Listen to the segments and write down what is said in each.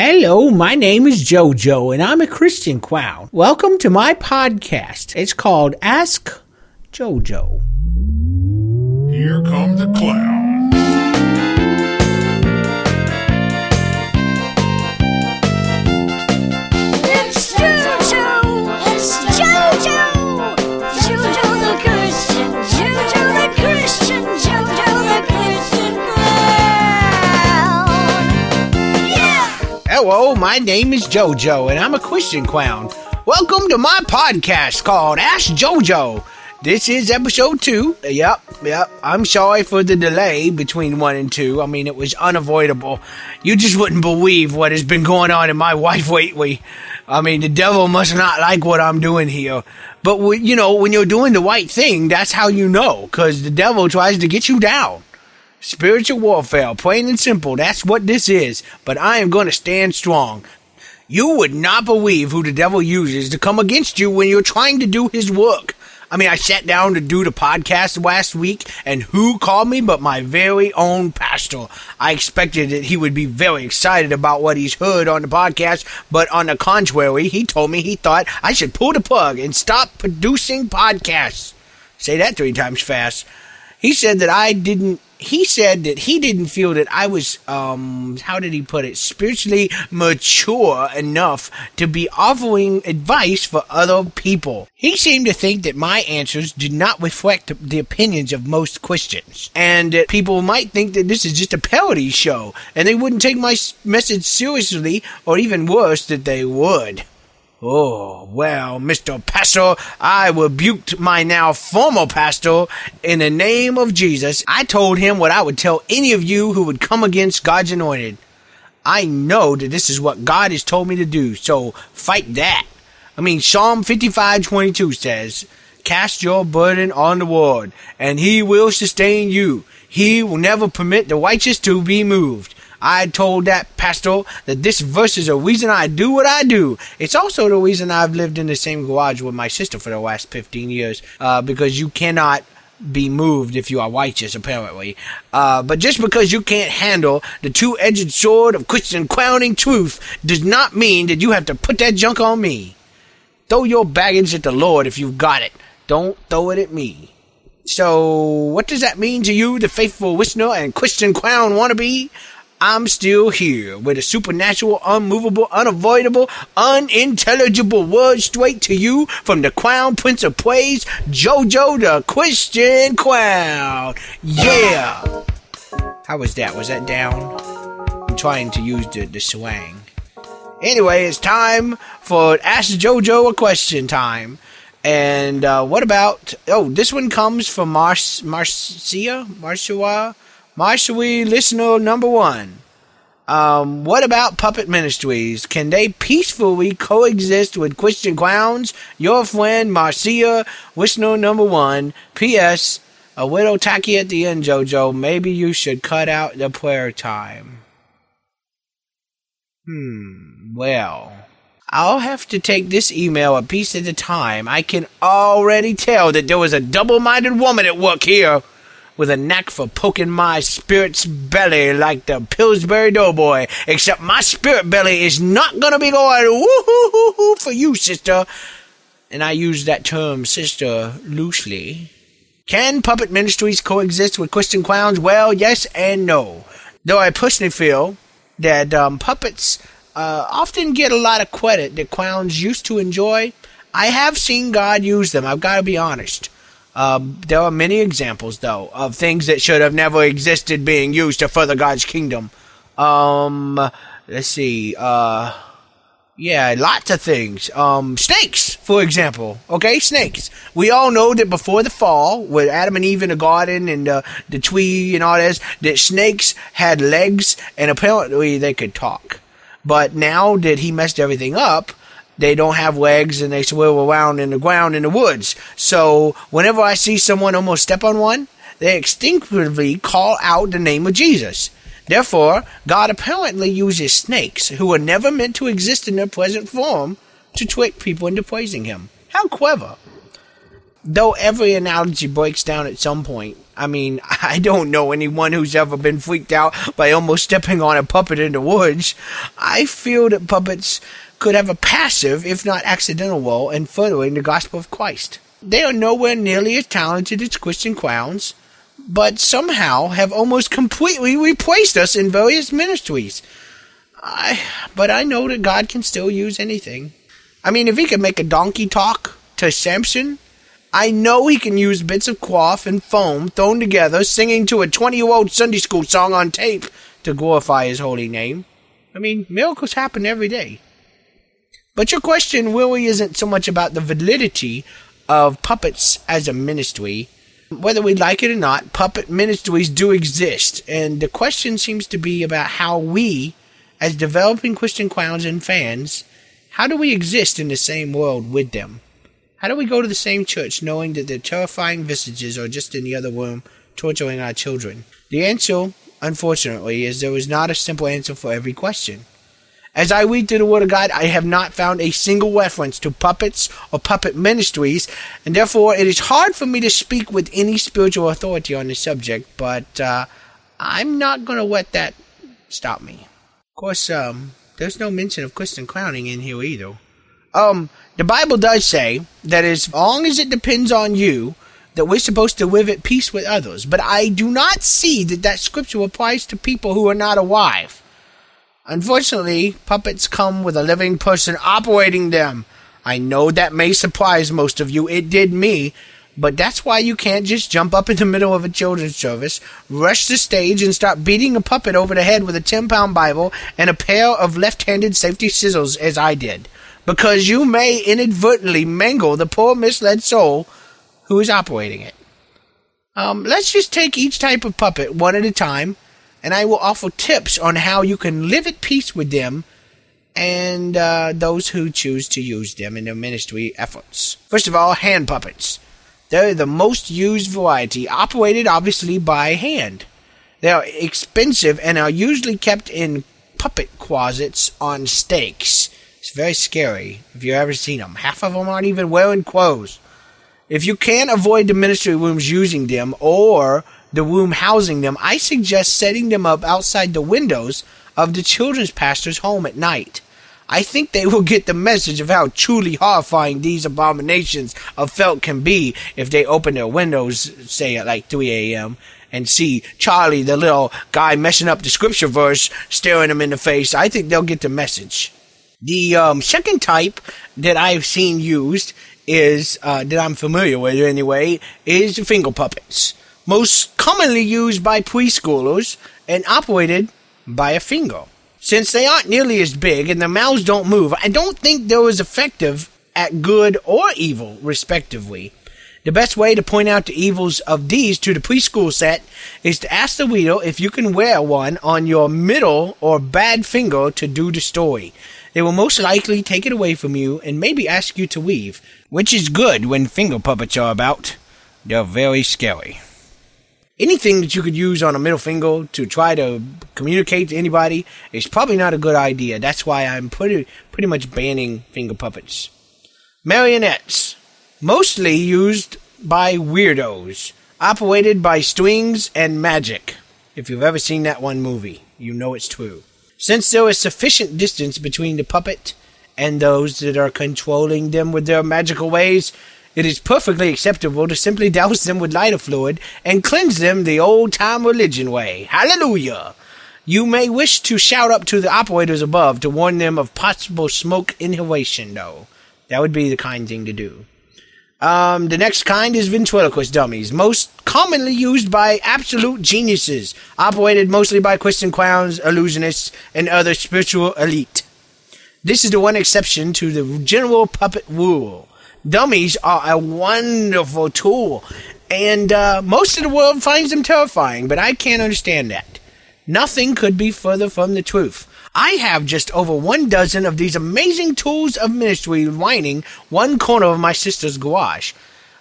Hello, my name is JoJo, and I'm a Christian clown. Welcome to my podcast. It's called Ask JoJo. Here come the clowns. Hello, my name is JoJo, and I'm a Christian clown. Welcome to my podcast called Ask JoJo. This is episode two. Yep, yep. I'm sorry for the delay between one and two. I mean, it was unavoidable. You just wouldn't believe what has been going on in my life lately. I mean, the devil must not like what I'm doing here. But, you know, when you're doing the right thing, that's how you know, because the devil tries to get you down. Spiritual warfare, plain and simple. That's what this is. But I am going to stand strong. You would not believe who the devil uses to come against you when you're trying to do his work. I mean, I sat down to do the podcast last week, and who called me but my very own pastor? I expected that he would be very excited about what he's heard on the podcast, but on the contrary, he told me he thought I should pull the plug and stop producing podcasts. Say that three times fast. He said that I didn't. He said that he didn't feel that I was, um, how did he put it, spiritually mature enough to be offering advice for other people. He seemed to think that my answers did not reflect the opinions of most Christians, and that people might think that this is just a parody show, and they wouldn't take my message seriously, or even worse, that they would. Oh, well, Mr. Pastor, I rebuked my now former pastor in the name of Jesus. I told him what I would tell any of you who would come against God's anointed. I know that this is what God has told me to do, so fight that. I mean, Psalm 55:22 says, "Cast your burden on the Lord, and he will sustain you. He will never permit the righteous to be moved." I told that pastor that this verse is the reason I do what I do. It's also the reason I've lived in the same garage with my sister for the last 15 years, uh, because you cannot be moved if you are righteous, apparently. Uh, but just because you can't handle the two-edged sword of Christian crowning truth does not mean that you have to put that junk on me. Throw your baggage at the Lord if you've got it. Don't throw it at me. So, what does that mean to you, the faithful listener and Christian clown wannabe? I'm still here with a supernatural, unmovable, unavoidable, unintelligible word straight to you from the Crown Prince of Praise, JoJo the Christian Crown. Yeah! How was that? Was that down? I'm trying to use the, the swang. Anyway, it's time for Ask JoJo a question time. And uh, what about? Oh, this one comes from Marcia Marcia Marcia listener number one. Um, what about puppet ministries? Can they peacefully coexist with Christian clowns? Your friend Marcia, listener number one. P.S. A little tacky at the end, Jojo. Maybe you should cut out the prayer time. Hmm. Well, I'll have to take this email a piece at a time. I can already tell that there was a double-minded woman at work here with a knack for poking my spirit's belly like the Pillsbury Doughboy. Except my spirit belly is not gonna be going woo-hoo-hoo-hoo for you, sister. And I use that term, sister, loosely. Can puppet ministries coexist with Christian clowns? Well, yes and no. Though I personally feel that um, puppets uh, often get a lot of credit that clowns used to enjoy. I have seen God use them. I've got to be honest. Um, there are many examples, though, of things that should have never existed being used to further God's kingdom. Um, let's see. Uh, yeah, lots of things. Um, snakes, for example. Okay, snakes. We all know that before the fall, with Adam and Eve in the garden and uh, the tree and all this, that snakes had legs and apparently they could talk. But now that he messed everything up, they don't have legs and they swirl around in the ground in the woods. So whenever I see someone almost step on one, they instinctively call out the name of Jesus. Therefore, God apparently uses snakes, who were never meant to exist in their present form, to trick people into praising Him. How clever. Though every analogy breaks down at some point. I mean, I don't know anyone who's ever been freaked out by almost stepping on a puppet in the woods. I feel that puppets could have a passive, if not accidental, role in furthering the gospel of Christ. They are nowhere nearly as talented as Christian clowns, but somehow have almost completely replaced us in various ministries. I, but I know that God can still use anything. I mean, if he could make a donkey talk to Samson, I know he can use bits of cloth and foam thrown together, singing to a 20 year old Sunday school song on tape to glorify his holy name. I mean, miracles happen every day. But your question really isn't so much about the validity of puppets as a ministry. Whether we like it or not, puppet ministries do exist, and the question seems to be about how we, as developing Christian clowns and fans, how do we exist in the same world with them? How do we go to the same church knowing that their terrifying visages are just in the other room torturing our children? The answer, unfortunately, is there is not a simple answer for every question. As I read through the Word of God, I have not found a single reference to puppets or puppet ministries, and therefore it is hard for me to speak with any spiritual authority on the subject, but uh, I'm not going to let that stop me. Of course, um, there's no mention of Christian clowning in here either. Um, the Bible does say that as long as it depends on you, that we're supposed to live at peace with others. But I do not see that that scripture applies to people who are not alive. Unfortunately, puppets come with a living person operating them. I know that may surprise most of you. It did me. But that's why you can't just jump up in the middle of a children's service, rush the stage, and start beating a puppet over the head with a 10 pound Bible and a pair of left handed safety scissors as I did. Because you may inadvertently mangle the poor misled soul who is operating it. Um, let's just take each type of puppet one at a time and I will offer tips on how you can live at peace with them and uh, those who choose to use them in their ministry efforts. First of all, hand puppets. They're the most used variety, operated obviously by hand. They are expensive and are usually kept in puppet closets on stakes. It's very scary if you've ever seen them. Half of them aren't even wearing clothes. If you can't avoid the ministry rooms using them or the room housing them, I suggest setting them up outside the windows of the children's pastor's home at night. I think they will get the message of how truly horrifying these abominations of felt can be if they open their windows, say at like 3 a.m., and see Charlie, the little guy messing up the scripture verse, staring them in the face. I think they'll get the message. The um, second type that I've seen used is, uh, that I'm familiar with anyway, is finger puppets most commonly used by preschoolers and operated by a finger. Since they aren't nearly as big and their mouths don't move, I don't think they're as effective at good or evil, respectively. The best way to point out the evils of these to the preschool set is to ask the reader if you can wear one on your middle or bad finger to do the story. They will most likely take it away from you and maybe ask you to leave, which is good when finger puppets are about. They're very scary anything that you could use on a middle finger to try to communicate to anybody is probably not a good idea. That's why I'm pretty pretty much banning finger puppets. Marionettes, mostly used by weirdos, operated by strings and magic. If you've ever seen that one movie, you know it's true. Since there is sufficient distance between the puppet and those that are controlling them with their magical ways, it is perfectly acceptable to simply douse them with lighter fluid and cleanse them the old time religion way. Hallelujah! You may wish to shout up to the operators above to warn them of possible smoke inhalation, though. That would be the kind thing to do. Um, the next kind is ventriloquist dummies, most commonly used by absolute geniuses, operated mostly by Christian clowns, illusionists, and other spiritual elite. This is the one exception to the general puppet rule dummies are a wonderful tool, and uh, most of the world finds them terrifying, but I can't understand that. Nothing could be further from the truth. I have just over one dozen of these amazing tools of ministry lining one corner of my sister's garage,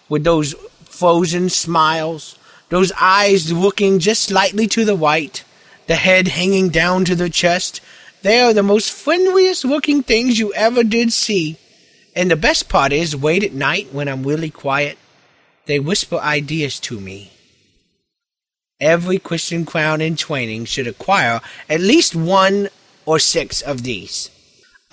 with those frozen smiles, those eyes looking just slightly to the right, the head hanging down to the chest. They are the most friendliest looking things you ever did see. And the best part is, wait at night when I'm really quiet, They whisper ideas to me. Every Christian clown in training should acquire at least one or six of these.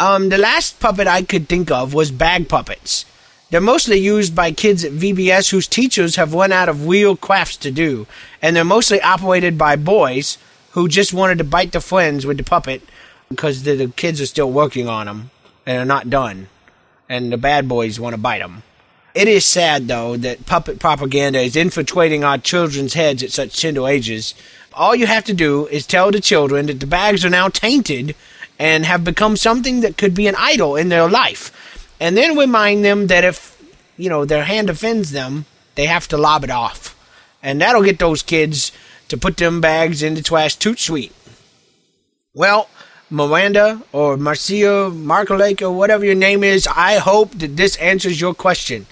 Um, the last puppet I could think of was bag puppets. They're mostly used by kids at VBS whose teachers have run out of real crafts to do, and they're mostly operated by boys who just wanted to bite their friends with the puppet because the, the kids are still working on them and are not done, and the bad boys want to bite them. It is sad, though, that puppet propaganda is infiltrating our children's heads at such tender ages. All you have to do is tell the children that the bags are now tainted and have become something that could be an idol in their life. And then remind them that if, you know, their hand offends them, they have to lob it off. And that'll get those kids to put them bags into trash toot sweet. Well, Miranda or Marcia Marcolake or whatever your name is, I hope that this answers your question.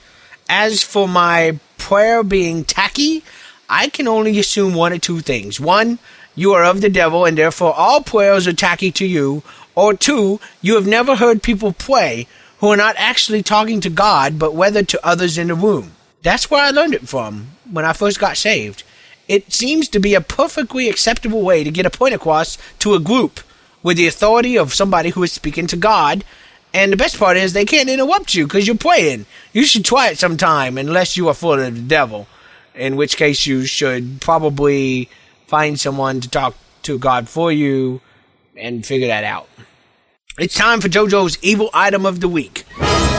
As for my prayer being tacky, I can only assume one or two things. One, you are of the devil and therefore all prayers are tacky to you. Or two, you have never heard people pray who are not actually talking to God but whether to others in the room. That's where I learned it from when I first got saved. It seems to be a perfectly acceptable way to get a point across to a group with the authority of somebody who is speaking to God. And the best part is they can't interrupt you because you're praying. You should try it sometime unless you are full of the devil, in which case you should probably find someone to talk to God for you and figure that out. It's time for JoJo's evil item of the week.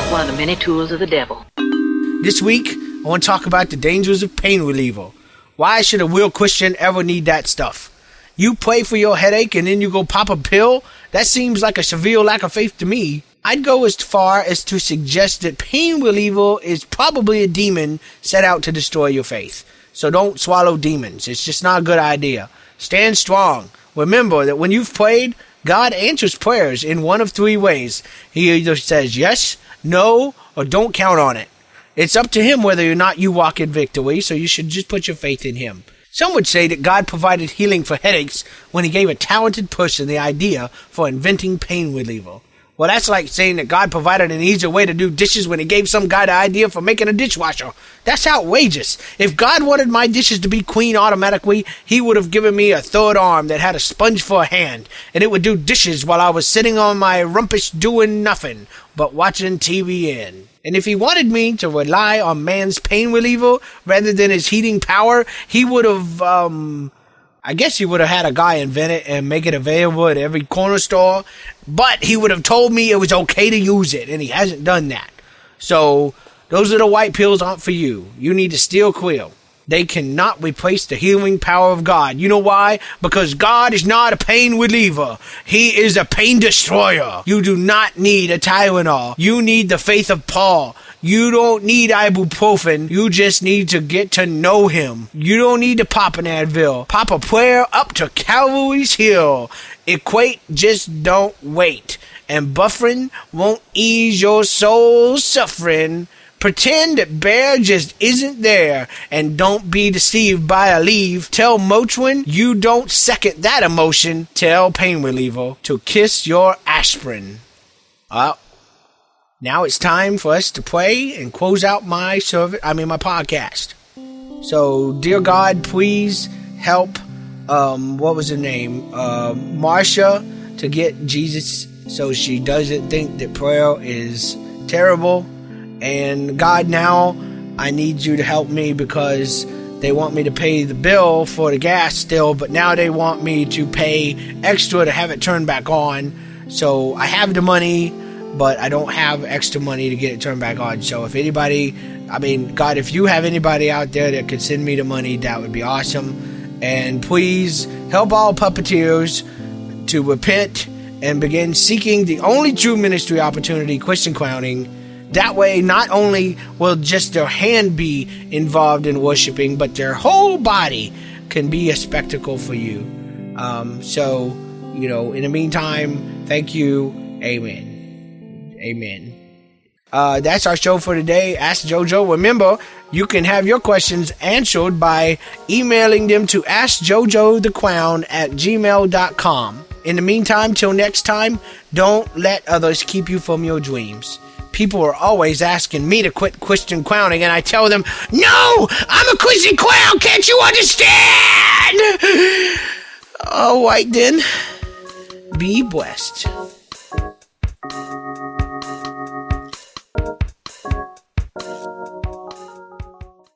One of the many tools of the devil. This week, I want to talk about the dangers of pain reliever. Why should a real Christian ever need that stuff? You pray for your headache and then you go pop a pill? That seems like a severe lack of faith to me. I'd go as far as to suggest that pain reliever is probably a demon set out to destroy your faith. So don't swallow demons. It's just not a good idea. Stand strong. Remember that when you've prayed, God answers prayers in one of three ways. He either says yes, no, or don't count on it. It's up to Him whether or not you walk in victory, so you should just put your faith in Him. Some would say that God provided healing for headaches when He gave a talented person the idea for inventing pain reliever. Well, that's like saying that God provided an easier way to do dishes when He gave some guy the idea for making a dishwasher. That's outrageous. If God wanted my dishes to be clean automatically, He would have given me a third arm that had a sponge for a hand, and it would do dishes while I was sitting on my rumpish doing nothing but watching TVN. And if He wanted me to rely on man's pain reliever rather than His heating power, He would have, um, I guess he would have had a guy invent it and make it available at every corner store, but he would have told me it was okay to use it, and he hasn't done that. So, those little white pills aren't for you. You need to steal quill. They cannot replace the healing power of God. You know why? Because God is not a pain reliever. He is a pain destroyer. You do not need a Tylenol. You need the faith of Paul. You don't need ibuprofen. You just need to get to know him. You don't need to pop an Advil. Pop a prayer up to Calvary's Hill. Equate, just don't wait. And Bufferin won't ease your soul's suffering. Pretend that Bayer just isn't there and don't be deceived by Aleve. Tell Motrin you don't second that emotion. Tell Pain Reliever to kiss your aspirin. Well, now it's time for us to pray and close out my service, I mean my podcast. So, dear God, please help um what was her name? Uh Marsha to get Jesus so she doesn't think that prayer is terrible. And God, now I need you to help me because they want me to pay the bill for the gas still, but now they want me to pay extra to have it turned back on. So I have the money, but I don't have extra money to get it turned back on. So if anybody, I mean, God, if you have anybody out there that could send me the money, that would be awesome. And please help all puppeteers to repent and begin seeking the only true ministry opportunity, Christian clowning. That way, not only will just their hand be involved in worshiping, but their whole body can be a spectacle for you. Um, so, you know, in the meantime, thank you. Amen. Amen. Uh, that's our show for today. Ask JoJo. Remember, you can have your questions answered by emailing them to AskJoJoTheClown at gmail.com. In the meantime, till next time, don't let others keep you from your dreams. people are always asking me to quit Christian clowning, and I tell them, No, I'm a Christian clown. Can't you understand? All right, then. Be blessed.